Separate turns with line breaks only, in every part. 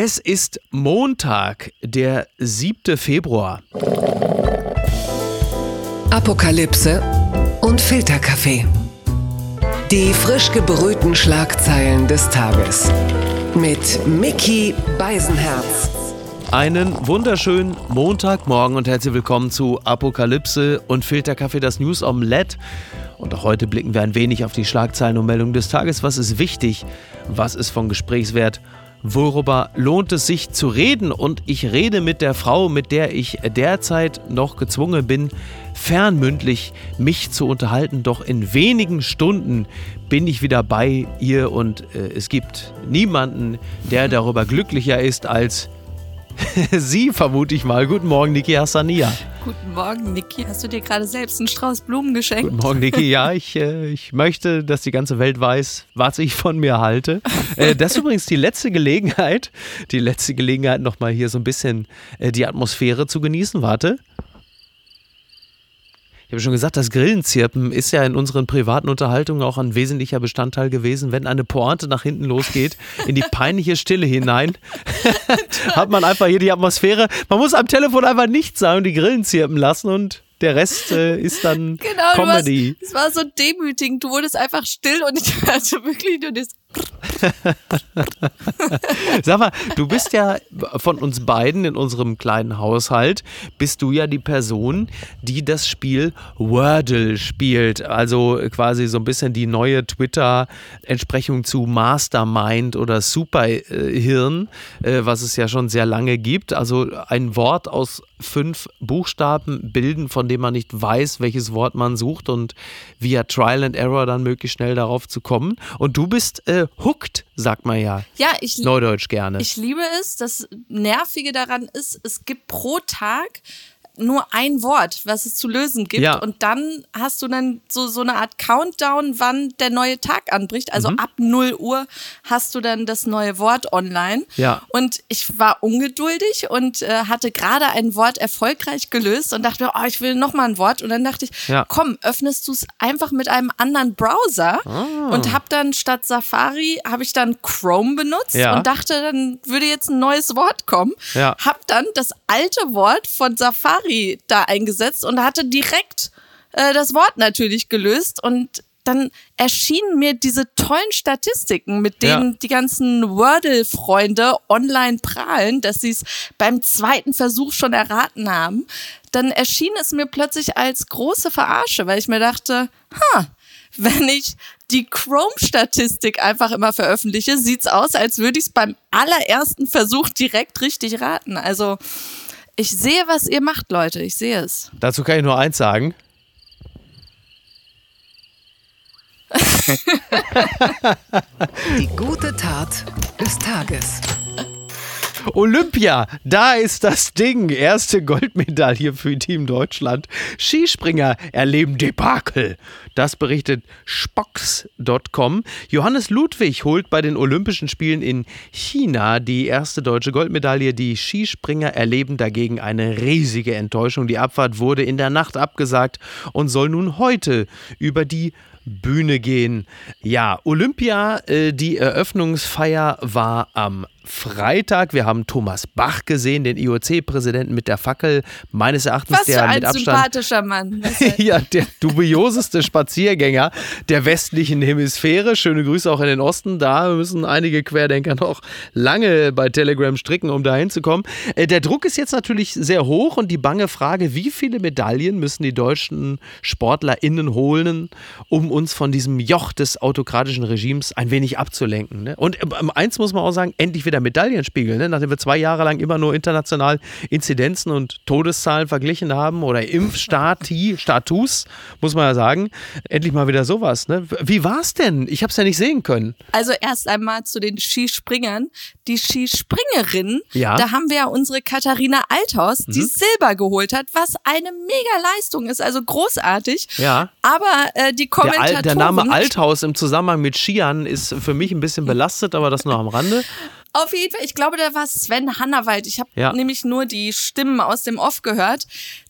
Es ist Montag, der 7. Februar.
Apokalypse und Filterkaffee. Die frisch gebrühten Schlagzeilen des Tages. Mit Mickey Beisenherz.
Einen wunderschönen Montagmorgen und herzlich willkommen zu Apokalypse und Filterkaffee, das News Omelette. Und auch heute blicken wir ein wenig auf die Schlagzeilen und Meldungen des Tages. Was ist wichtig? Was ist von Gesprächswert? Worüber lohnt es sich zu reden? Und ich rede mit der Frau, mit der ich derzeit noch gezwungen bin, fernmündlich mich zu unterhalten. Doch in wenigen Stunden bin ich wieder bei ihr und äh, es gibt niemanden, der darüber glücklicher ist als Sie, vermute ich mal. Guten Morgen, Niki Hassania.
Guten Morgen, Niki. Hast du dir gerade selbst einen Strauß Blumen geschenkt?
Guten Morgen, Niki. Ja, ich, äh, ich möchte, dass die ganze Welt weiß, was ich von mir halte. Äh, das ist übrigens die letzte Gelegenheit, die letzte Gelegenheit, nochmal hier so ein bisschen äh, die Atmosphäre zu genießen. Warte. Ich habe schon gesagt, das Grillenzirpen ist ja in unseren privaten Unterhaltungen auch ein wesentlicher Bestandteil gewesen. Wenn eine Pointe nach hinten losgeht, in die peinliche Stille hinein, hat man einfach hier die Atmosphäre. Man muss am Telefon einfach nichts sagen, die Grillen zirpen lassen und der Rest äh, ist dann genau, Comedy.
Es war so demütigend. Du wurdest einfach still und ich hatte wirklich nur das
Sag mal, du bist ja von uns beiden in unserem kleinen Haushalt, bist du ja die Person, die das Spiel Wordle spielt. Also quasi so ein bisschen die neue Twitter-Entsprechung zu Mastermind oder Superhirn, äh, was es ja schon sehr lange gibt. Also ein Wort aus fünf Buchstaben bilden, von dem man nicht weiß, welches Wort man sucht und via Trial and Error dann möglichst schnell darauf zu kommen. Und du bist äh, hooked, sagt man ja.
Ja, ich
Neudeutsch gerne.
Ich liebe es. Das Nervige daran ist, es gibt pro Tag nur ein Wort, was es zu lösen gibt. Ja. Und dann hast du dann so, so eine Art Countdown, wann der neue Tag anbricht. Also mhm. ab 0 Uhr hast du dann das neue Wort online.
Ja.
Und ich war ungeduldig und äh, hatte gerade ein Wort erfolgreich gelöst und dachte, oh, ich will noch mal ein Wort. Und dann dachte ich, ja. komm, öffnest du es einfach mit einem anderen Browser. Ah. Und habe dann statt Safari, habe ich dann Chrome benutzt ja. und dachte, dann würde jetzt ein neues Wort kommen.
Ja.
Hab dann das alte Wort von Safari Safari da eingesetzt und hatte direkt äh, das Wort natürlich gelöst und dann erschienen mir diese tollen Statistiken, mit denen ja. die ganzen Wordle-Freunde online prahlen, dass sie es beim zweiten Versuch schon erraten haben. Dann erschien es mir plötzlich als große Verarsche, weil ich mir dachte, ha, wenn ich die Chrome-Statistik einfach immer veröffentliche, sieht's aus, als würde ich es beim allerersten Versuch direkt richtig raten. Also ich sehe, was ihr macht, Leute. Ich sehe es.
Dazu kann ich nur eins sagen.
Die gute Tat des Tages.
Olympia, da ist das Ding. Erste Goldmedaille für Team Deutschland. Skispringer erleben Debakel. Das berichtet Spocks.com. Johannes Ludwig holt bei den Olympischen Spielen in China die erste deutsche Goldmedaille. Die Skispringer erleben dagegen eine riesige Enttäuschung. Die Abfahrt wurde in der Nacht abgesagt und soll nun heute über die Bühne gehen. Ja, Olympia, äh, die Eröffnungsfeier war am Freitag. Wir haben Thomas Bach gesehen, den IOC-Präsidenten mit der Fackel. Meines Erachtens
Was
der
für ein
mit Abstand.
sympathischer Mann.
ja, der dubioseste Spaziergänger der westlichen Hemisphäre. Schöne Grüße auch in den Osten. Da müssen einige Querdenker noch lange bei Telegram stricken, um da hinzukommen. Äh, der Druck ist jetzt natürlich sehr hoch und die bange Frage, wie viele Medaillen müssen die deutschen SportlerInnen holen, um uns von diesem Joch des autokratischen Regimes ein wenig abzulenken. Ne? Und ähm, eins muss man auch sagen, endlich wieder Medaillenspiegel, ne? nachdem wir zwei Jahre lang immer nur international Inzidenzen und Todeszahlen verglichen haben oder Impfstati, Status, muss man ja sagen. Endlich mal wieder sowas. Ne? Wie war es denn? Ich habe es ja nicht sehen können.
Also erst einmal zu den Skispringern. Die Skispringerinnen,
ja.
da haben wir ja unsere Katharina Althaus, die mhm. Silber geholt hat, was eine mega Leistung ist, also großartig.
Ja.
Aber äh, die Kommentatoren... Der,
der Name Althaus im Zusammenhang mit Skiern ist für mich ein bisschen belastet, aber das nur am Rande.
Auf jeden Fall, ich glaube, da war Sven Hannawald. Ich habe ja. nämlich nur die Stimmen aus dem Off gehört.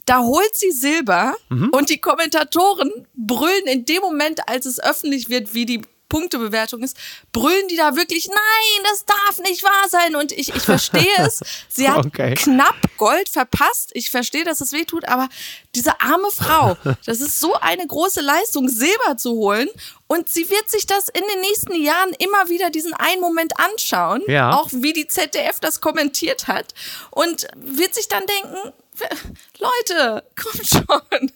Da holt sie Silber mhm. und die Kommentatoren brüllen in dem Moment, als es öffentlich wird, wie die Punktebewertung ist, brüllen die da wirklich, nein, das darf nicht wahr sein. Und ich, ich verstehe es. Sie hat
Okay.
knapp Gold verpasst. Ich verstehe, dass es weh tut, aber diese arme Frau, das ist so eine große Leistung, Silber zu holen. Und sie wird sich das in den nächsten Jahren immer wieder diesen einen Moment anschauen,
Ja.
auch wie die ZDF das kommentiert hat. Und wird sich dann denken, Leute, kommt schon.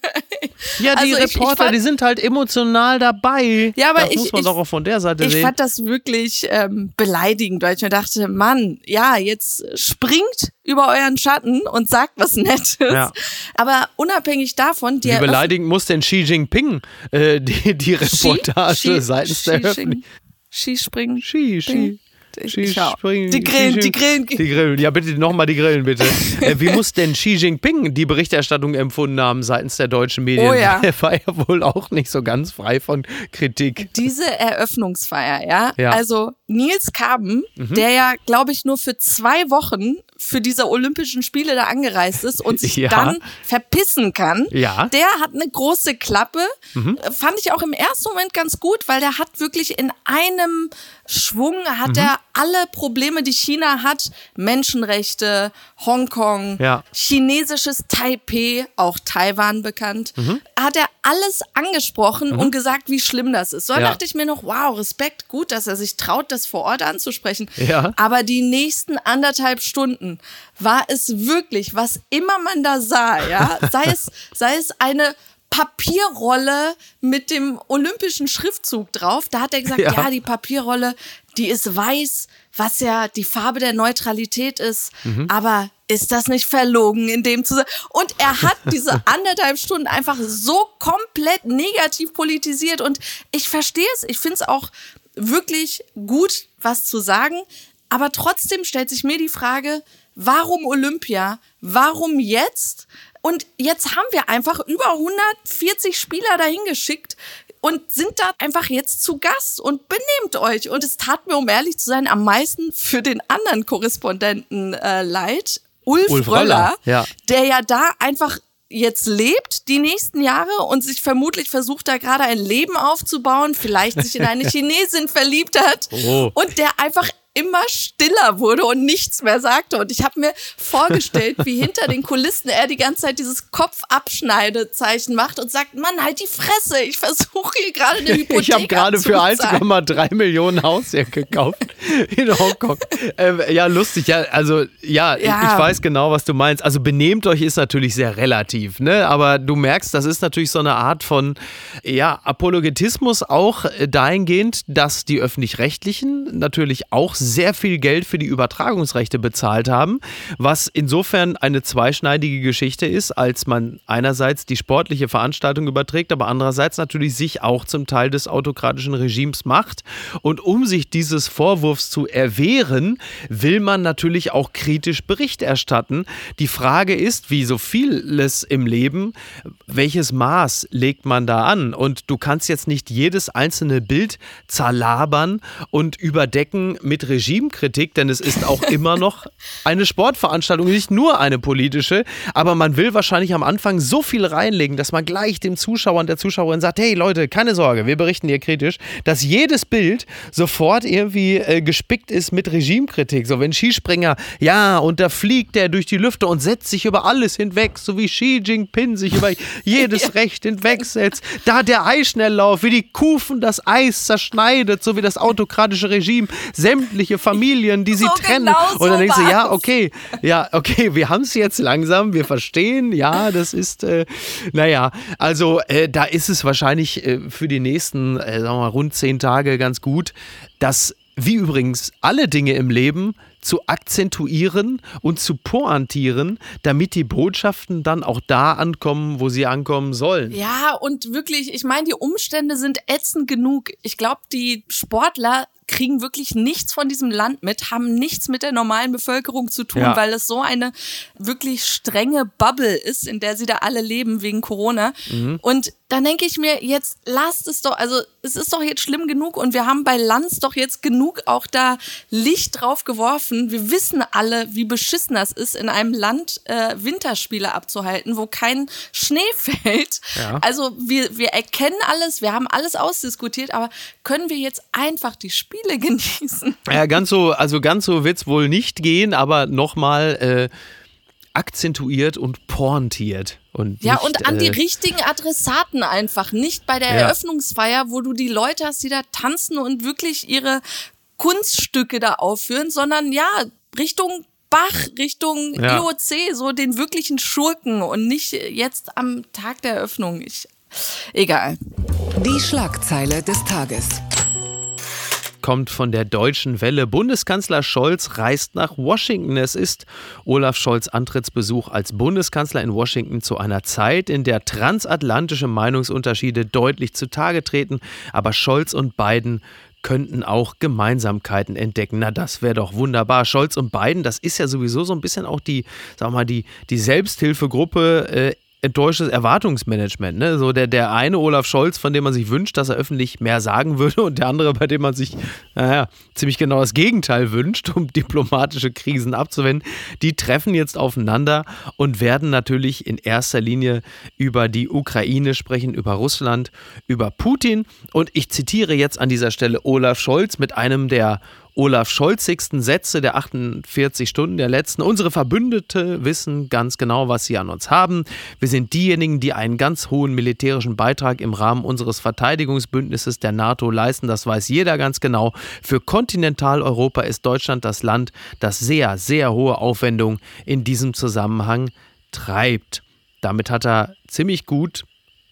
Ja, die
Also ich- ich
Reporter,
fand-
die sind halt emotional dabei.
Ja, aber
das
ich-
muss man
ich-
doch auch von der Seite
Ich
sehen.
fand das wirklich ähm, beleidigend, weil ich mir dachte, Mann, ja, jetzt springt über euren Schatten und sagt was Nettes.
Ja.
Aber unabhängig davon, die
Wie beleidigend muss denn Xi Jinping äh, die, die Reportage
Ski-
seitens der
Ski-
Öffentlichkeit?
Skispringen.
Ski, Ski.
Ich-
springen,
Die Grillen, die Grillen.
Die Grillen, ja bitte nochmal die Grillen, bitte. äh, wie muss denn Xi Jinping die Berichterstattung empfunden haben seitens der deutschen Medien?
Oh ja.
Er war ja wohl auch nicht so ganz frei von Kritik.
Diese Eröffnungsfeier, ja.
Ja. Mhm.
Also Nils Kaben, der ja, glaube ich, nur für zwei Wochen für diese Olympischen Spiele da angereist ist und sich
Ja.
dann verpissen kann.
Ja. Mhm.
Der hat eine große Klappe. Äh, Fand ich auch im ersten Moment ganz gut, weil der hat wirklich in einem Schwung hat
Mhm.
er alle Probleme, die China hat, Menschenrechte, Hongkong,
Ja.
chinesisches Taipei, auch Taiwan bekannt,
Mhm.
hat er alles angesprochen und gesagt, wie schlimm das ist. So
Ja.
dachte ich mir noch, wow, Respekt, gut, dass er sich traut, das vor Ort anzusprechen.
Ja.
Aber die nächsten anderthalb Stunden war es wirklich, was immer man da sah, ja, sei es, sei es eine Papierrolle mit dem olympischen Schriftzug drauf. Da hat er gesagt,
Ja.
ja, die Papierrolle, die ist weiß, was ja die Farbe der Neutralität ist.
Mhm.
Aber ist das nicht verlogen in dem Zusammenhang? Und er hat diese anderthalb Stunden einfach so komplett negativ politisiert. Und ich verstehe es. Ich finde es auch wirklich gut, was zu sagen. Aber trotzdem stellt sich mir die Frage, warum Olympia? Warum jetzt? Und jetzt haben wir einfach über 140 Spieler dahin geschickt und sind da einfach jetzt zu Gast und benehmt euch. Und es tat mir, um ehrlich zu sein, am meisten für den anderen Korrespondenten äh, leid, Ulf,
Ulf
Röller,
Röller, ja.
der ja da einfach jetzt lebt die nächsten Jahre und sich vermutlich versucht da gerade ein Leben aufzubauen, vielleicht sich in eine Chinesin verliebt hat
Oh.
und der einfach immer stiller wurde und nichts mehr sagte. Und ich habe mir vorgestellt, wie hinter den Kulissen er die ganze Zeit dieses Kopfabschneidezeichen macht und sagt, Mann, halt die Fresse, ich versuche hier gerade eine Hypothek
Ich habe gerade für
abzuzahlen."
1,3 Millionen Haus hier gekauft in Hongkong. Ähm, ja, lustig. Ja, also ja, ich-
Ja.
ich weiß genau, was du meinst. Also benehmt euch ist natürlich sehr relativ, ne? Aber du merkst, das ist natürlich so eine Art von ja, Apologetismus auch dahingehend, dass die öffentlich-rechtlichen natürlich auch sehr viel Geld für die Übertragungsrechte bezahlt haben, was insofern eine zweischneidige Geschichte ist, als man einerseits die sportliche Veranstaltung überträgt, aber andererseits natürlich sich auch zum Teil des autokratischen Regimes macht. Und um sich dieses Vorwurfs zu erwehren, will man natürlich auch kritisch Bericht erstatten. Die Frage ist, wie so vieles im Leben, welches Maß legt man da an? Und du kannst jetzt nicht jedes einzelne Bild zerlabern und überdecken mit Regimekritik, denn es ist auch immer noch eine Sportveranstaltung, nicht nur eine politische. Aber man will wahrscheinlich am Anfang so viel reinlegen, dass man gleich dem Zuschauer und der Zuschauerin sagt, hey Leute, keine Sorge, wir berichten hier kritisch, dass jedes Bild sofort irgendwie äh, gespickt ist mit Regimekritik. So, wenn Skispringer, ja, und da fliegt der durch die Lüfte und setzt sich über alles hinweg, so wie Xi Jinping sich über jedes Recht hinwegsetzt. Da der Eisschnelllauf, wie die Kufen das Eis zerschneidet, so wie das autokratische Regime sämtliche Familien, die sie
So
trennen.
genau
und dann denkst du, ja, okay, ja, okay, wir haben es jetzt langsam, wir verstehen, ja, das ist, äh, naja, also äh, da ist es wahrscheinlich äh, für die nächsten, äh, sagen wir mal, rund zehn Tage ganz gut, dass, wie übrigens alle Dinge im Leben, zu akzentuieren und zu pointieren, damit die Botschaften dann auch da ankommen, wo sie ankommen sollen.
Ja, und wirklich, ich meine, die Umstände sind ätzend genug. Ich glaube, die Sportler kriegen wirklich nichts von diesem Land mit, haben nichts mit der normalen Bevölkerung zu tun,
Ja.
weil es so eine wirklich strenge Bubble ist, in der sie da alle leben wegen Corona.
Mhm.
Und dann denke ich mir, jetzt lasst es doch, also es ist doch jetzt schlimm genug und wir haben bei Lanz doch jetzt genug auch da Licht drauf geworfen. Wir wissen alle, wie beschissen das ist, in einem Land äh, Winterspiele abzuhalten, wo kein Schnee fällt.
Ja.
Also wir, wir erkennen alles, wir haben alles ausdiskutiert, aber können wir jetzt einfach die Spiele genießen?
Ja, ganz so, also ganz so wird es wohl nicht gehen, aber nochmal äh, akzentuiert und pointiert. Und
Ja,
nicht,
und an die
äh,
richtigen Adressaten einfach. Nicht bei der
Ja.
Eröffnungsfeier, wo du die Leute hast, die da tanzen und wirklich ihre Kunststücke da aufführen, sondern ja, Richtung Bach, Richtung
Ja.
IOC, so den wirklichen Schurken und nicht jetzt am Tag der Eröffnung. Ich, egal.
Die Schlagzeile des Tages.
Kommt von der deutschen Welle. Bundeskanzler Scholz reist nach Washington. Es ist Olaf Scholz Antrittsbesuch als Bundeskanzler in Washington zu einer Zeit, in der transatlantische Meinungsunterschiede deutlich zutage treten. Aber Scholz und Biden könnten auch Gemeinsamkeiten entdecken. Na, das wäre doch wunderbar. Scholz und Biden, das ist ja sowieso so ein bisschen auch die, wir mal, die, die Selbsthilfegruppe äh, enttäuschtes Erwartungsmanagement. Ne? So der, der eine Olaf Scholz, von dem man sich wünscht, dass er öffentlich mehr sagen würde, und der andere, bei dem man sich, naja, ziemlich genau das Gegenteil wünscht, um diplomatische Krisen abzuwenden, die treffen jetzt aufeinander und werden natürlich in erster Linie über die Ukraine sprechen, über Russland, über Putin. Und ich zitiere jetzt an dieser Stelle Olaf Scholz mit einem der Olaf Scholzigsten Sätze der 48 Stunden der letzten. Unsere Verbündete wissen ganz genau, was sie an uns haben. Wir sind diejenigen, die einen ganz hohen militärischen Beitrag im Rahmen unseres Verteidigungsbündnisses der NATO leisten. Das weiß jeder ganz genau. Für Kontinentaleuropa ist Deutschland das Land, das sehr, sehr hohe Aufwendungen in diesem Zusammenhang treibt. Damit hat er ziemlich gut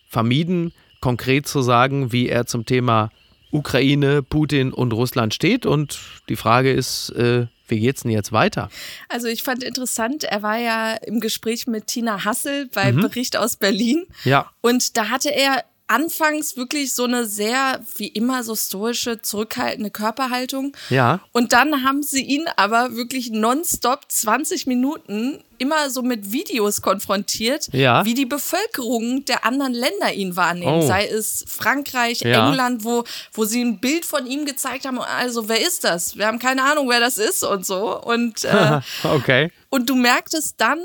vermieden, konkret zu sagen, wie er zum Thema Ukraine, Putin und Russland steht. Und die Frage ist, äh, wie geht's denn jetzt weiter?
Also ich fand interessant, er war ja im Gespräch mit Tina Hassel bei
Mhm.
Bericht aus Berlin.
Ja.
Und da hatte er anfangs wirklich so eine sehr, wie immer, so stoische, zurückhaltende Körperhaltung.
Ja.
Und dann haben sie ihn aber wirklich nonstop 20 Minuten immer so mit Videos konfrontiert,
Ja.
wie die Bevölkerung der anderen Länder ihn wahrnehmen.
Oh.
Sei es Frankreich,
Ja.
England, wo, wo sie ein Bild von ihm gezeigt haben. Also, wer ist das? Wir haben keine Ahnung, wer das ist und so. Und, äh,
okay.
und du merktest dann,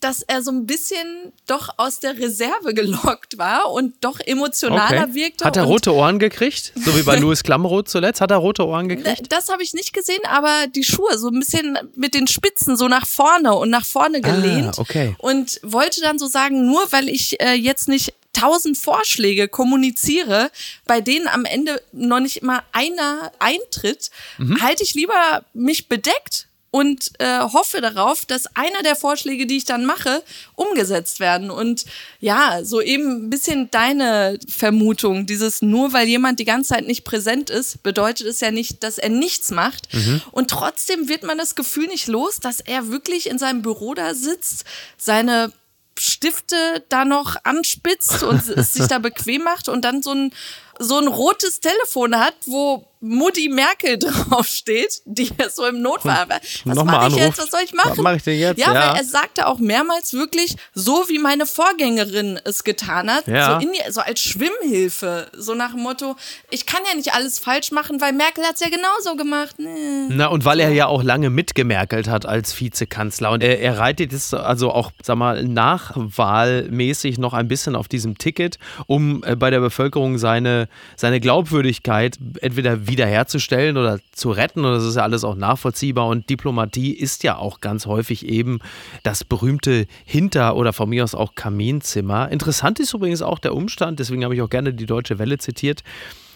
dass er so ein bisschen doch aus der Reserve gelockt war und doch emotionaler
okay.
wirkte.
Hat er rote Ohren gekriegt? So wie bei Louis Klamroth zuletzt? Hat er rote Ohren gekriegt?
Das habe ich nicht gesehen, aber die Schuhe so ein bisschen mit den Spitzen so nach vorne und nach vorne gelehnt.
Ah, okay.
Und wollte dann so sagen, nur weil ich äh, jetzt nicht tausend Vorschläge kommuniziere, bei denen am Ende noch nicht immer einer eintritt,
Mhm.
halte ich lieber mich bedeckt und äh, hoffe darauf, dass einer der Vorschläge, die ich dann mache, umgesetzt werden. Und ja, so eben ein bisschen deine Vermutung, dieses nur weil jemand die ganze Zeit nicht präsent ist, bedeutet es ja nicht, dass er nichts macht. Und trotzdem wird man das Gefühl nicht los, dass er wirklich in seinem Büro da sitzt, seine Stifte da noch anspitzt und es sich da bequem macht und dann so ein, so ein rotes Telefon hat, wo Mutti Merkel draufsteht, die so im Notfall. Was
Nochmal
mache ich jetzt? Was soll ich machen?
Was mache ich denn jetzt?
Ja,
Ja.
weil er sagte auch mehrmals wirklich, so wie meine Vorgängerin es getan hat,
Ja.
so, die- so als Schwimmhilfe, so nach dem Motto, ich kann ja nicht alles falsch machen, weil Merkel hat es ja genauso gemacht. Nee.
Na, und weil er ja auch lange mitgemerkelt hat als Vizekanzler. Und er, er reitet jetzt also auch, sag mal, nachwahlmäßig noch ein bisschen auf diesem Ticket, um äh, bei der Bevölkerung seine, seine Glaubwürdigkeit entweder wiederherzustellen oder zu retten. Und das ist ja alles auch nachvollziehbar. Und Diplomatie ist ja auch ganz häufig eben das berühmte Hinter- oder von mir aus auch Kaminzimmer. Interessant ist übrigens auch der Umstand, deswegen habe ich auch gerne die Deutsche Welle zitiert,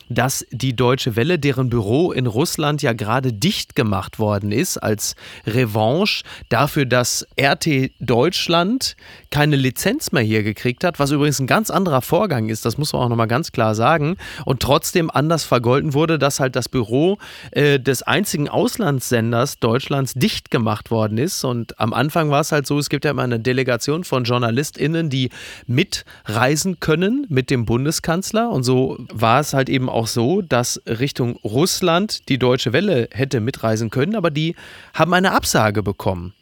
dass die Deutsche Welle, deren Büro in Russland ja gerade dicht gemacht worden ist, als Revanche dafür, dass RT Deutschland keine Lizenz mehr hier gekriegt hat, was übrigens ein ganz anderer Vorgang ist, das muss man auch nochmal ganz klar sagen, und trotzdem anders vergolten wurde, dass halt das Büro äh, des einzigen Auslandssenders Deutschlands dicht gemacht worden ist. Und am Anfang war es halt so, es gibt ja immer eine Delegation von JournalistInnen, die mitreisen können mit dem Bundeskanzler. Und so war es halt eben auch so, dass Richtung Russland die Deutsche Welle hätte mitreisen können, aber die haben eine Absage bekommen.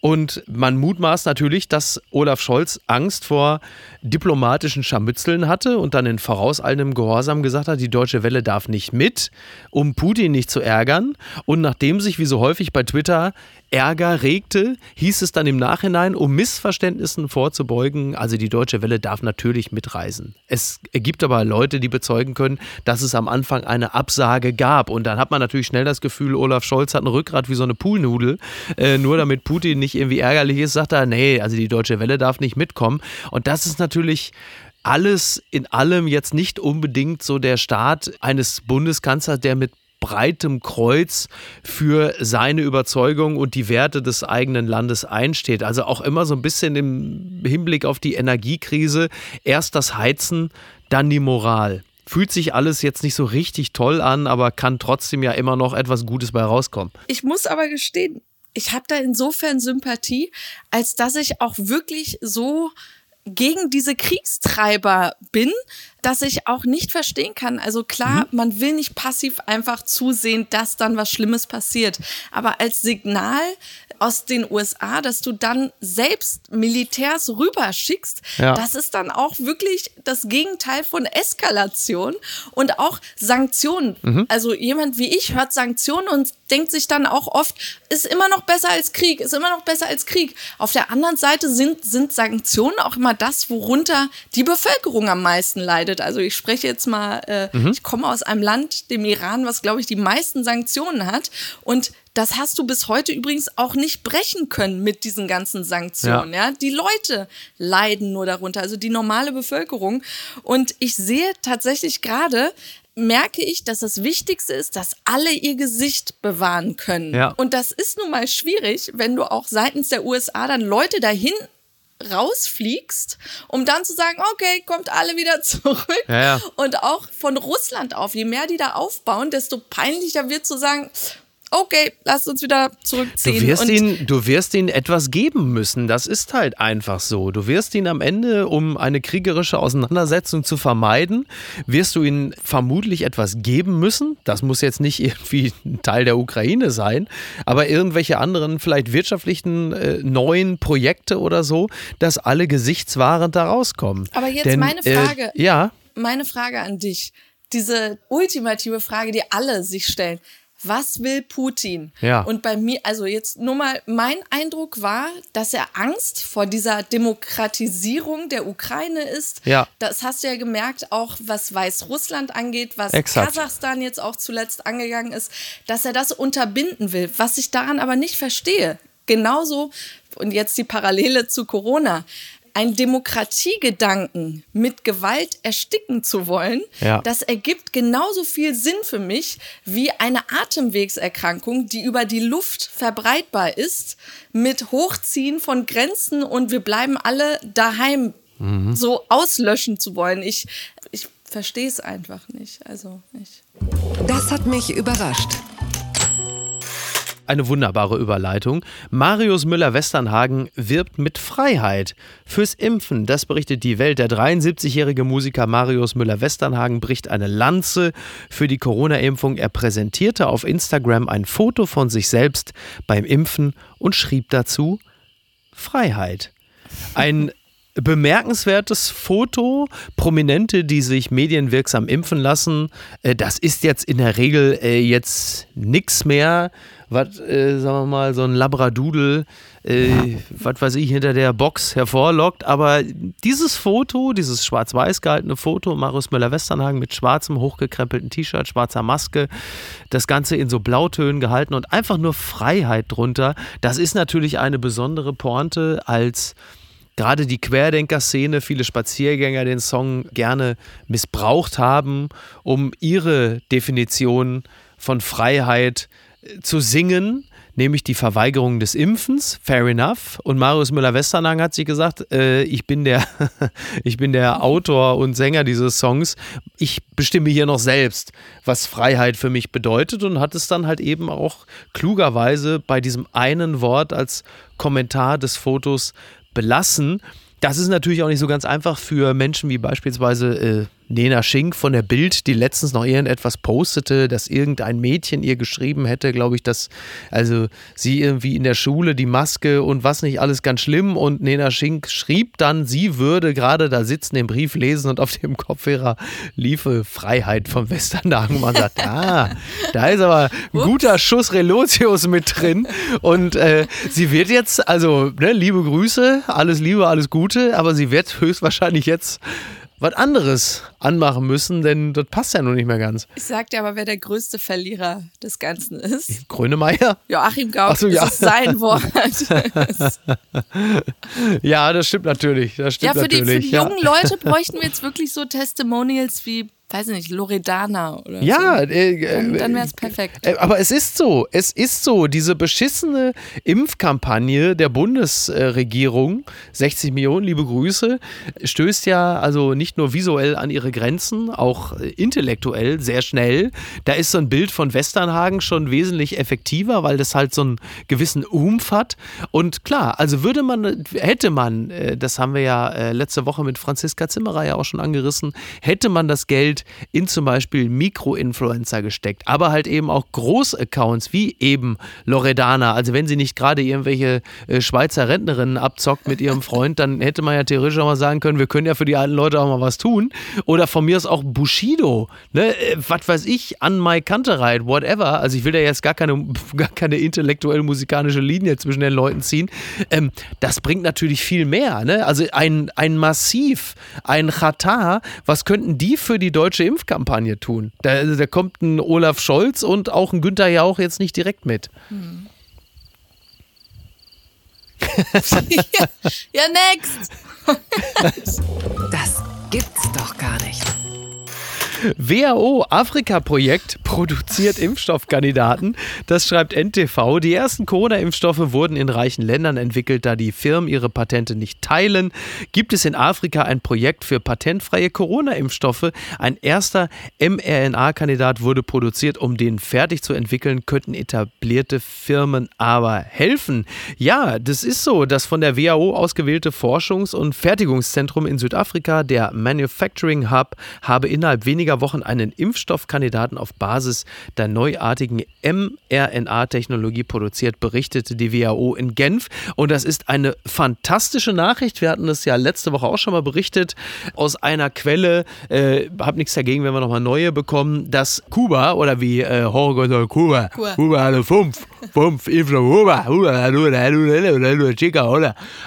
Und man mutmaßt natürlich, dass Olaf Scholz Angst vor diplomatischen Scharmützeln hatte und dann in vorauseilendem Gehorsam gesagt hat, die Deutsche Welle darf nicht mit, um Putin nicht zu ärgern. Und nachdem sich wie so häufig bei Twitter Ärger regte, hieß es dann im Nachhinein, um Missverständnissen vorzubeugen, also die Deutsche Welle darf natürlich mitreisen. Es gibt aber Leute, die bezeugen können, dass es am Anfang eine Absage gab. Und dann hat man natürlich schnell das Gefühl, Olaf Scholz hat ein Rückgrat wie so eine Poolnudel. Äh, nur damit Putin nicht irgendwie ärgerlich ist, sagt er, nee, also die Deutsche Welle darf nicht mitkommen. Und das ist natürlich alles in allem jetzt nicht unbedingt so der Start eines Bundeskanzlers, der mit breitem Kreuz für seine Überzeugung und die Werte des eigenen Landes einsteht. Also auch immer so ein bisschen im Hinblick auf die Energiekrise. Erst das Heizen, dann die Moral. Fühlt sich alles jetzt nicht so richtig toll an, aber kann trotzdem ja immer noch etwas Gutes bei rauskommen.
Ich muss aber gestehen, ich habe da insofern Sympathie, als dass ich auch wirklich so gegen diese Kriegstreiber bin, dass ich auch nicht verstehen kann. Also klar, mhm. man will nicht passiv einfach zusehen, dass dann was Schlimmes passiert. Aber als Signal aus den USA, dass du dann selbst Militärs rüberschickst, ja. das ist dann auch wirklich das Gegenteil von Eskalation und auch Sanktionen. Mhm. Also jemand wie ich hört Sanktionen und denkt sich dann auch oft, ist immer noch besser als Krieg, ist immer noch besser als Krieg. Auf der anderen Seite sind, sind Sanktionen auch immer das, worunter die Bevölkerung am meisten leidet. Also ich spreche jetzt mal, äh, mhm. ich komme aus einem Land, dem Iran, was glaube ich die meisten Sanktionen hat und das hast du bis heute übrigens auch nicht brechen können mit diesen ganzen Sanktionen. Ja. ja. Die Leute leiden nur darunter, also die normale Bevölkerung. Und ich sehe tatsächlich gerade, merke ich, dass das Wichtigste ist, dass alle ihr Gesicht bewahren können. Ja. Und das ist nun mal schwierig, wenn du auch seitens der USA dann Leute dahin rausfliegst, um dann zu sagen, okay, kommt alle wieder zurück. Ja, ja. Und auch von Russland auf, je mehr die da aufbauen, desto peinlicher wird zu sagen, okay, lasst uns wieder zurückziehen.
Du wirst, ihn, du wirst ihn etwas geben müssen. Das ist halt einfach so. Du wirst ihn am Ende, um eine kriegerische Auseinandersetzung zu vermeiden, wirst du ihn vermutlich etwas geben müssen. Das muss jetzt nicht irgendwie ein Teil der Ukraine sein, aber irgendwelche anderen, vielleicht wirtschaftlichen äh, neuen Projekte oder so, dass alle gesichtswahrend da rauskommen.
Aber jetzt Denn, meine äh, Frage. Äh, ja. Meine Frage an dich. Diese ultimative Frage, die alle sich stellen was will Putin? Ja. Und bei mir, also jetzt nur mal, mein Eindruck war, dass er Angst vor dieser Demokratisierung der Ukraine ist. Ja. Das hast du ja gemerkt, auch was Weißrussland angeht, was Exakt. Kasachstan jetzt auch zuletzt angegangen ist, dass er das unterbinden will. Was ich daran aber nicht verstehe. Genauso, und jetzt die Parallele zu Corona ein Demokratiegedanken mit Gewalt ersticken zu wollen, ja. das ergibt genauso viel Sinn für mich wie eine Atemwegserkrankung, die über die Luft verbreitbar ist, mit Hochziehen von Grenzen und wir bleiben alle daheim mhm. so auslöschen zu wollen. Ich, ich verstehe es einfach nicht. Also ich.
Das hat mich überrascht
eine wunderbare Überleitung. Marius Müller-Westernhagen wirbt mit Freiheit fürs Impfen. Das berichtet die Welt. Der 73-jährige Musiker Marius Müller-Westernhagen bricht eine Lanze für die Corona-Impfung. Er präsentierte auf Instagram ein Foto von sich selbst beim Impfen und schrieb dazu Freiheit. Ein bemerkenswertes Foto. Prominente, die sich medienwirksam impfen lassen. Äh, das ist jetzt in der Regel äh, jetzt nichts mehr was, äh, sagen wir mal, so ein Labradudel, äh, was weiß ich, hinter der Box hervorlockt. Aber dieses Foto, dieses schwarz-weiß gehaltene Foto, Marius Müller-Westernhagen mit schwarzem, hochgekrempelten T-Shirt, schwarzer Maske, das Ganze in so Blautönen gehalten und einfach nur Freiheit drunter, das ist natürlich eine besondere Pointe als gerade die Querdenker-Szene, viele Spaziergänger den Song gerne missbraucht haben, um ihre Definition von Freiheit zu singen, nämlich die Verweigerung des Impfens, fair enough. Und Marius Müller-Westernhagen hat sich gesagt, äh, ich, bin der, ich bin der Autor und Sänger dieses Songs. Ich bestimme hier noch selbst, was Freiheit für mich bedeutet und hat es dann halt eben auch klugerweise bei diesem einen Wort als Kommentar des Fotos belassen. Das ist natürlich auch nicht so ganz einfach für Menschen wie beispielsweise äh, Nena Schink von der Bild, die letztens noch irgendetwas postete, dass irgendein Mädchen ihr geschrieben hätte, glaube ich, dass also sie irgendwie in der Schule die Maske und was nicht alles ganz schlimm. Und Nena Schink schrieb dann, sie würde gerade da sitzen, den Brief lesen und auf dem Kopfhörer liefe Freiheit vom Westernhagen. Man sagt, ah, da ist aber ein guter Schuss Relotius mit drin. Und äh, sie wird jetzt, also ne, liebe Grüße, alles Liebe, alles Gute, aber sie wird höchstwahrscheinlich jetzt was anderes anmachen müssen, denn das passt ja noch nicht mehr ganz.
Ich sag dir aber, wer der größte Verlierer des Ganzen ist.
Grönemeyer?
Joachim Gauck, so, ja. das ist sein Wort.
ja, das stimmt natürlich. Das stimmt
ja, für
die,
für die jungen Leute bräuchten wir jetzt wirklich so Testimonials wie weiß ich nicht, Loredana oder
ja,
so.
Äh,
dann, dann wäre es perfekt.
Äh, aber es ist so, es ist so, diese beschissene Impfkampagne der Bundesregierung, 60 Millionen, liebe Grüße, stößt ja also nicht nur visuell an ihre Grenzen, auch intellektuell sehr schnell. Da ist so ein Bild von Westernhagen schon wesentlich effektiver, weil das halt so einen gewissen Umf hat. Und klar, also würde man, hätte man, äh, das haben wir ja äh, letzte Woche mit Franziska Zimmerer ja auch schon angerissen, hätte man das Geld Geld in zum Beispiel Mikroinfluencer gesteckt, aber halt eben auch Großaccounts wie eben Loredana. Also wenn sie nicht gerade irgendwelche äh, Schweizer Rentnerinnen abzockt mit ihrem Freund, dann hätte man ja theoretisch auch mal sagen können, wir können ja für die alten Leute auch mal was tun. Oder von mir ist auch Bushido, ne? Äh, was weiß ich, an My Kantereit, whatever. Also ich will da jetzt gar keine, gar keine intellektuell musikalische Linie zwischen den Leuten ziehen. Ähm, das bringt natürlich viel mehr. Ne? Also ein, ein Massiv, ein Chata, was könnten die für die deutsche deutsche Impfkampagne tun. Da, also, da kommt ein Olaf Scholz und auch ein Günther Jauch jetzt nicht direkt mit. Hm.
ja, ja, next.
das gibt's doch gar nicht.
WHO Afrika-Projekt produziert Impfstoffkandidaten. Das schreibt NTV. Die ersten Corona-Impfstoffe wurden in reichen Ländern entwickelt, da die Firmen ihre Patente nicht teilen. Gibt es in Afrika ein Projekt für patentfreie Corona-Impfstoffe? Ein erster mRNA-Kandidat wurde produziert, um den fertig zu entwickeln, könnten etablierte Firmen aber helfen. Ja, das ist so. Das von der WHO ausgewählte Forschungs- und Fertigungszentrum in Südafrika, der Manufacturing Hub, habe innerhalb weniger weniger Wochen einen Impfstoffkandidaten auf Basis der neuartigen mRNA-Technologie produziert, berichtete die WHO in Genf. Und das ist eine fantastische Nachricht. Wir hatten das ja letzte Woche auch schon mal berichtet aus einer Quelle. Äh, hab nichts dagegen, wenn wir nochmal neue bekommen, dass Kuba oder wie äh, Jorge sagt, Kuba, Kuba, Kuba hatte fünf, fünf Impfstoffe,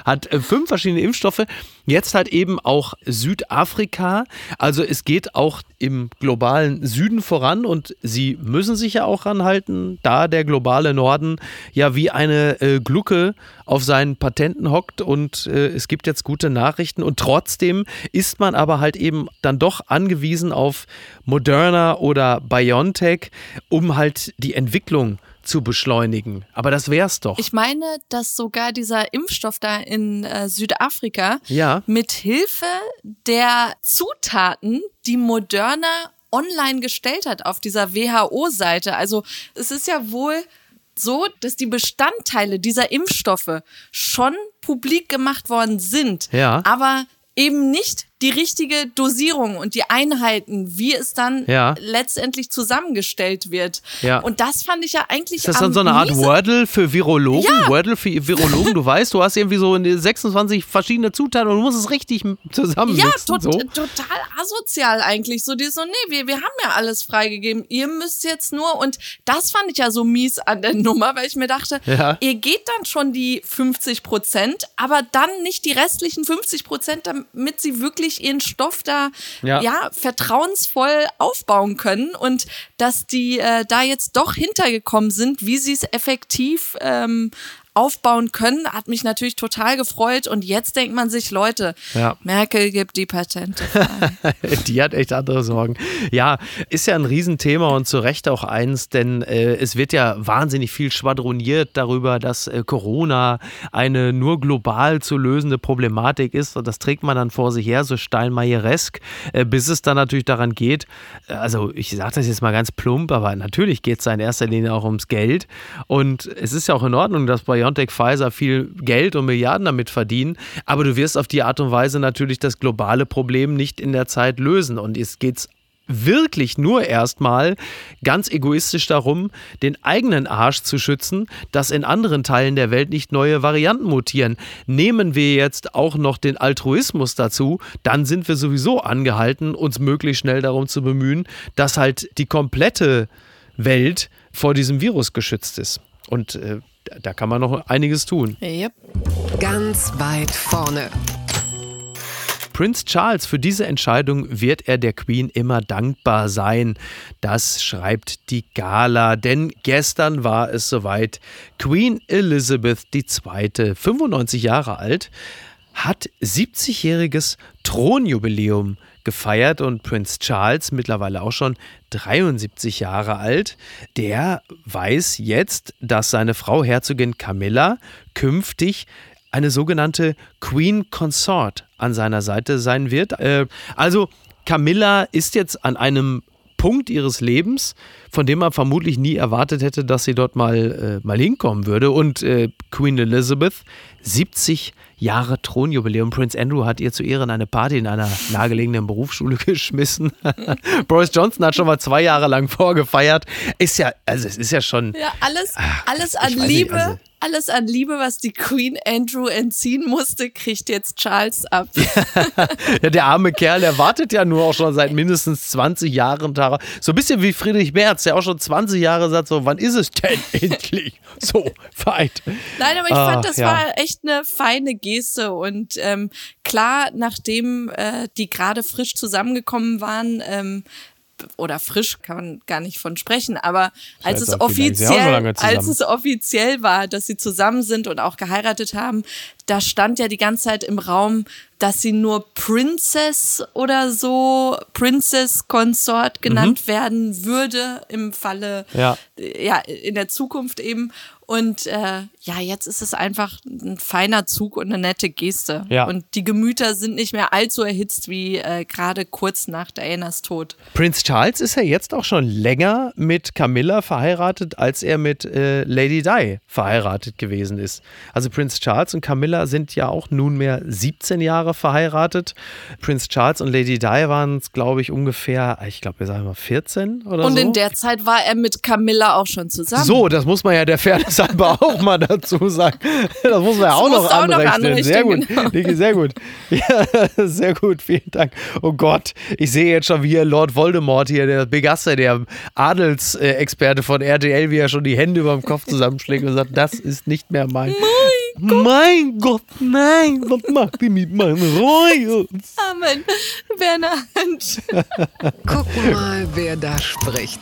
hat äh, fünf verschiedene Impfstoffe. Jetzt halt eben auch Südafrika. Also es geht auch im globalen Süden voran und sie müssen sich ja auch ranhalten, da der globale Norden ja wie eine äh, Glucke auf seinen Patenten hockt und äh, es gibt jetzt gute Nachrichten und trotzdem ist man aber halt eben dann doch angewiesen auf Moderna oder BioNTech, um halt die Entwicklung zu zu beschleunigen. Aber das wär's doch.
Ich meine, dass sogar dieser Impfstoff da in äh, Südafrika
ja.
mit Hilfe der Zutaten, die Moderna online gestellt hat auf dieser WHO-Seite. Also es ist ja wohl so, dass die Bestandteile dieser Impfstoffe schon publik gemacht worden sind,
ja.
aber eben nicht die richtige Dosierung und die Einheiten, wie es dann
ja.
letztendlich zusammengestellt wird.
Ja.
Und das fand ich ja eigentlich.
Ist das dann so eine Art Wordle für Virologen?
Ja.
Wordle für Virologen, du weißt, du hast irgendwie so 26 verschiedene Zutaten und du musst es richtig zusammenmixen. Ja, tot, so.
total asozial eigentlich. So, die so, nee, wir, wir haben ja alles freigegeben. Ihr müsst jetzt nur, und das fand ich ja so mies an der Nummer, weil ich mir dachte,
ja.
ihr geht dann schon die 50 Prozent, aber dann nicht die restlichen 50 Prozent, damit sie wirklich wirklich ihren Stoff da ja, ja vertrauensvoll aufbauen können und dass die äh, da jetzt doch hintergekommen sind, wie sie es effektiv ähm, aufbauen können, hat mich natürlich total gefreut. Und jetzt denkt man sich, Leute,
ja.
Merkel gibt die Patente
die hat echt andere Sorgen. Ja, ist ja ein Riesenthema und zu Recht auch eins, denn äh, es wird ja wahnsinnig viel schwadroniert darüber, dass äh, Corona eine nur global zu lösende Problematik ist. Und das trägt man dann vor sich her, so steinmeieresk, äh, bis es dann natürlich daran geht, also ich sage das jetzt mal ganz plump, aber natürlich geht es da in erster Linie auch ums Geld. Und es ist ja auch in Ordnung, dass bei BioNTech, Pfizer viel Geld und Milliarden damit verdienen. Aber du wirst auf die Art und Weise natürlich das globale Problem nicht in der Zeit lösen. Und es geht wirklich nur erstmal ganz egoistisch darum, den eigenen Arsch zu schützen, dass in anderen Teilen der Welt nicht neue Varianten mutieren. Nehmen wir jetzt auch noch den Altruismus dazu, dann sind wir sowieso angehalten, uns möglichst schnell darum zu bemühen, dass halt die komplette Welt vor diesem Virus geschützt ist. Und äh, da kann man noch einiges tun.
Yep.
Ganz weit vorne.
Prinz Charles, für diese Entscheidung wird er der Queen immer dankbar sein. Das schreibt die Gala, denn gestern war es soweit. Queen Elizabeth II., 95 Jahre alt, hat 70-jähriges Thronjubiläum gefeiert und Prinz Charles, mittlerweile auch schon 73 Jahre alt, der weiß jetzt, dass seine Frau Herzogin Camilla künftig eine sogenannte Queen Consort an seiner Seite sein wird. Äh, also Camilla ist jetzt an einem Punkt ihres Lebens, von dem man vermutlich nie erwartet hätte, dass sie dort mal, äh, mal hinkommen würde. Und äh, Queen Elizabeth, 70 Jahre Thronjubiläum. Prince Andrew hat ihr zu Ehren eine Party in einer nahegelegenen Berufsschule geschmissen. Boris Johnson hat schon mal zwei Jahre lang vorgefeiert. Ist ja, also es ist ja schon.
Ja, alles, alles an Liebe. Nicht, also alles an Liebe, was die Queen Andrew entziehen musste, kriegt jetzt Charles ab.
ja, der arme Kerl, der wartet ja nur auch schon seit mindestens 20 Jahren darauf. So ein bisschen wie Friedrich Merz, der auch schon 20 Jahre sagt, so, wann ist es denn endlich? So, weit.
Nein, aber ich ah, fand, das ja. war echt eine feine Geste und ähm, klar, nachdem äh, die gerade frisch zusammengekommen waren, ähm, oder frisch kann man gar nicht von sprechen, aber als es offiziell, als es offiziell war, dass sie zusammen sind und auch geheiratet haben, da stand ja die ganze Zeit im Raum, dass sie nur Princess oder so, Princess Consort genannt mhm. werden würde im Falle, ja. ja, in der Zukunft eben. Und äh, ja, jetzt ist es einfach ein feiner Zug und eine nette Geste. Ja. Und die Gemüter sind nicht mehr allzu erhitzt wie äh, gerade kurz nach Dianas Tod.
Prinz Charles ist ja jetzt auch schon länger mit Camilla verheiratet, als er mit äh, Lady Di verheiratet gewesen ist. Also Prinz Charles und Camilla sind ja auch nunmehr 17 Jahre verheiratet. Prinz Charles und Lady Di waren es, glaube ich, ungefähr, ich glaube, wir sagen mal 14 oder
und
so.
Und in der Zeit war er mit Camilla auch schon zusammen.
So, das muss man ja der Fairness aber auch mal dazu sagen. Das muss man ja auch, noch, auch anrechnen. noch anrechnen. Sehr gut, genau. Niki, sehr gut. Ja, sehr gut, vielen Dank. Oh Gott, ich sehe jetzt schon, wie hier Lord Voldemort hier, der Begaster, der Adelsexperte von RTL, wie er schon die Hände über dem Kopf zusammenschlägt und sagt, das ist nicht mehr mein.
Mein Gott,
mein Gott nein, was macht ihr mit meinen Royals?
Amen, Werner Hansch.
Guck mal, wer da spricht.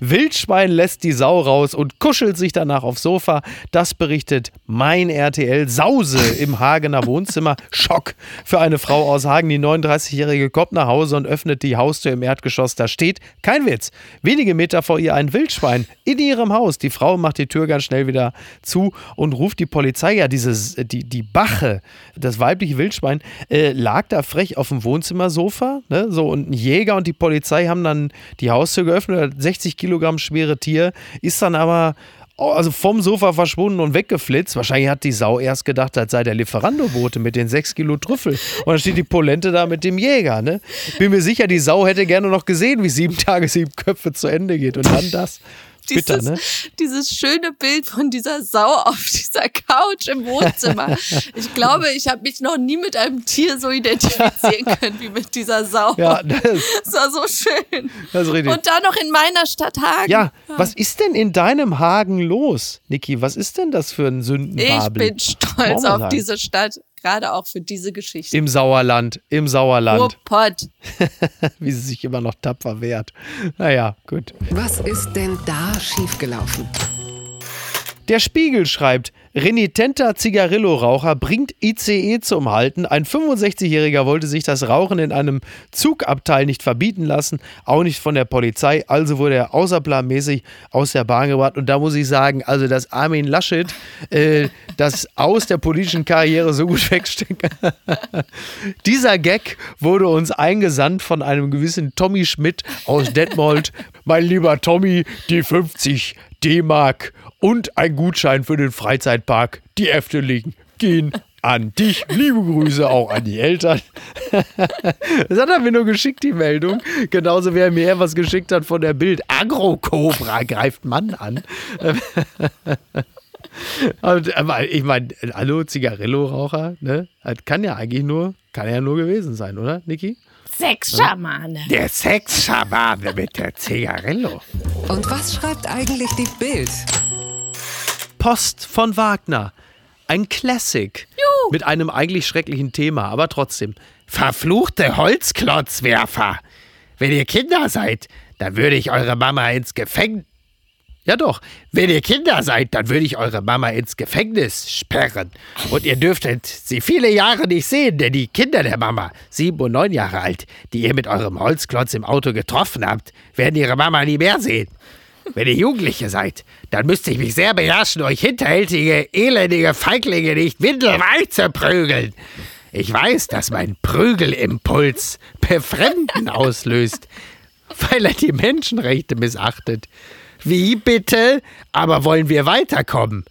Wildschwein lässt die Sau raus und kuschelt sich danach aufs Sofa. Das berichtet mein RTL. Sause im Hagener Wohnzimmer. Schock für eine Frau aus Hagen. Die 39-Jährige kommt nach Hause und öffnet die Haustür im Erdgeschoss. Da steht, kein Witz, wenige Meter vor ihr ein Wildschwein in ihrem Haus. Die Frau macht die Tür ganz schnell wieder zu und ruft die Polizei. Ja, diese, die, die Bache, das weibliche Wildschwein, äh, lag da frech auf dem Wohnzimmersofa. Ne? So, und ein Jäger und die Polizei haben dann die Haustür geöffnet, 60 Kilo Kilogramm schwere Tier, ist dann aber also vom Sofa verschwunden und weggeflitzt. Wahrscheinlich hat die Sau erst gedacht, das sei der Lieferando-Bote mit den 6 Kilo Trüffel. Und dann steht die Polente da mit dem Jäger. Ne? Bin mir sicher, die Sau hätte gerne noch gesehen, wie sieben Tage, sieben Köpfe zu Ende geht. Und dann das bitter,
dieses,
ne?
dieses schöne Bild von dieser Sau auf dieser Couch im Wohnzimmer. Ich glaube, ich habe mich noch nie mit einem Tier so identifizieren können wie mit dieser Sau.
Ja, das,
das war so schön.
Das ist richtig.
Und da noch in meiner Stadt Hagen.
Ja, ja, was ist denn in deinem Hagen los, Niki? Was ist denn das für ein Sündenbabel?
Ich bin stolz auf diese Stadt gerade auch für diese Geschichte.
Im Sauerland, im Sauerland.
Ruhrpott.
Wie sie sich immer noch tapfer wehrt. Naja, gut.
Was ist denn da schiefgelaufen?
Der Spiegel schreibt, renitenter Zigarillo-Raucher bringt ICE zum Halten. Ein 65-Jähriger wollte sich das Rauchen in einem Zugabteil nicht verbieten lassen, auch nicht von der Polizei. Also wurde er außerplanmäßig aus der Bahn gebracht. Und da muss ich sagen, also dass Armin Laschet äh, das aus der politischen Karriere so gut wegsteckt. Dieser Gag wurde uns eingesandt von einem gewissen Tommy Schmidt aus Detmold. mein lieber Tommy, die 50 D-Mark und ein Gutschein für den Freizeitpark Die Efteling gehen an dich. Liebe Grüße auch an die Eltern. Das hat er mir nur geschickt, die Meldung. Genauso wie er mir was geschickt hat von der Bild. Agro-Cobra greift Mann an. Ich meine, hallo, Zigarillo-Raucher, ne? Kann ja eigentlich nur, kann ja nur gewesen sein, oder, Niki?
Sexschamane.
Der Sexschamane mit der Zigarillo.
Und was schreibt eigentlich die Bild?
Post von Wagner. Ein Classic.
Juhu.
Mit einem eigentlich schrecklichen Thema, aber trotzdem. Verfluchte Holzklotzwerfer. Wenn ihr Kinder seid, dann würde ich eure Mama ins Gefängnis. Ja doch, wenn ihr Kinder seid, dann würde ich eure Mama ins Gefängnis sperren. Und ihr dürftet sie viele Jahre nicht sehen, denn die Kinder der Mama, sieben und neun Jahre alt, die ihr mit eurem Holzklotz im Auto getroffen habt, werden ihre Mama nie mehr sehen. Wenn ihr Jugendliche seid, dann müsste ich mich sehr beherrschen, euch hinterhältige, elendige Feiglinge nicht windelweich zu prügeln. Ich weiß, dass mein Prügelimpuls Befremden auslöst, weil er die Menschenrechte missachtet. Wie bitte? Aber wollen wir weiterkommen?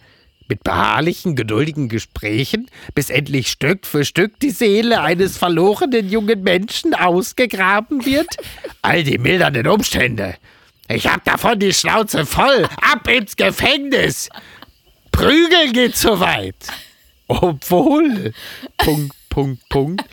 Mit beharrlichen, geduldigen Gesprächen, bis endlich Stück für Stück die Seele eines verlorenen jungen Menschen ausgegraben wird? All die mildernden Umstände. Ich hab davon die Schnauze voll. Ab ins Gefängnis. Prügeln geht zu weit. Obwohl. Punkt, Punkt, Punkt.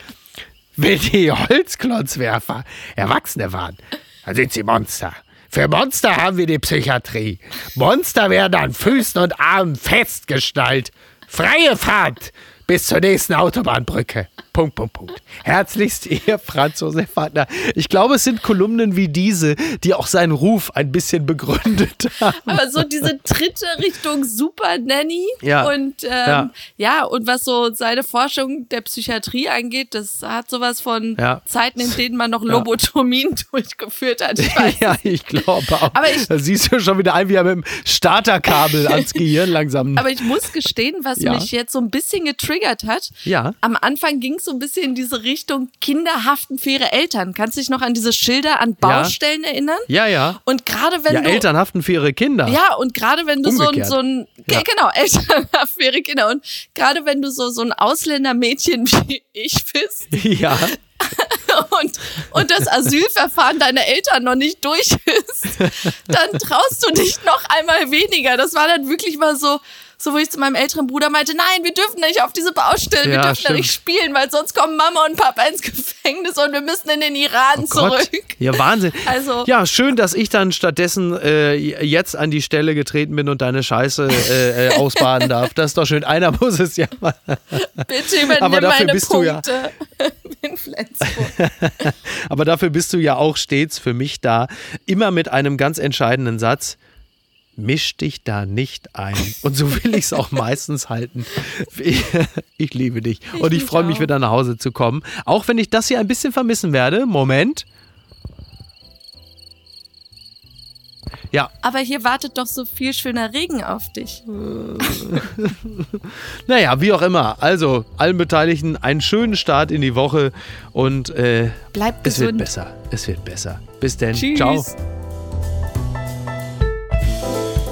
Wenn die Holzklotzwerfer Erwachsene waren, dann sind sie Monster. Für Monster haben wir die Psychiatrie. Monster werden an Füßen und Armen festgestellt. Freie Fahrt bis zur nächsten Autobahnbrücke. Punkt, Punkt, Punkt. Herzlichst Ihr Franz Josef Wagner. Ich glaube, es sind Kolumnen wie diese, die auch seinen Ruf ein bisschen begründet haben.
Aber so diese Tritte Richtung Super Nanny
Ja.
und ähm,
Ja.
ja. und was so seine Forschung der Psychiatrie angeht, das hat sowas von
Ja.
Zeiten, in denen man noch Lobotomien durchgeführt hat. Ich
ja, ich glaube auch.
Aber ich-
da siehst du schon wieder ein, wie er mit dem Starterkabel ans Gehirn langsam.
Aber ich muss gestehen, was mich jetzt so ein bisschen getriggert hat.
Ja.
Am Anfang ging es so ein bisschen in diese Richtung Kinder haften für ihre Eltern. Kannst du dich noch an diese Schilder an
Ja.
Baustellen erinnern?
ja, ja.
Und gerade wenn
Ja,
du
Eltern haften für ihre Kinder.
Ja, und gerade wenn du so ein, so ein
Ja.
genau, Elternhaft für ihre Kinder. Und gerade wenn du so, so ein Ausländermädchen wie ich bist
Ja.
und, und das Asylverfahren deiner Eltern noch nicht durch ist, dann traust du dich noch einmal weniger. Das war dann wirklich mal so, so wo ich zu meinem älteren Bruder meinte, nein, wir dürfen nicht auf diese Baustelle, wir
Ja,
dürfen da
stimmt.
nicht spielen, weil sonst kommen Mama und Papa ins Gefängnis und wir müssen in den Iran
Oh Gott.
zurück.
Ja, Wahnsinn.
Also-
ja, schön, dass ich dann stattdessen äh, jetzt an die Stelle getreten bin und deine Scheiße äh, äh, ausbaden darf. Das ist doch schön. Einer muss es ja mal.
Bitte übernimm
Aber dafür
meine
bist du ja-
Punkte in Flensburg.
Aber dafür bist du ja auch stets für mich da. Immer mit einem ganz entscheidenden Satz. Misch dich da nicht ein. Und so will ich es auch meistens halten. Ich, ich liebe dich. Und ich freue mich
auch.
wieder nach Hause zu kommen. Auch wenn ich das hier ein bisschen vermissen werde. Moment. Ja,
Aber hier wartet doch so viel schöner Regen auf dich.
naja, wie auch immer. Also, allen Beteiligten einen schönen Start in die Woche und äh,
Bleib
es wird
gesund.
besser. Es wird besser. Bis denn.
Tschüss.
Ciao.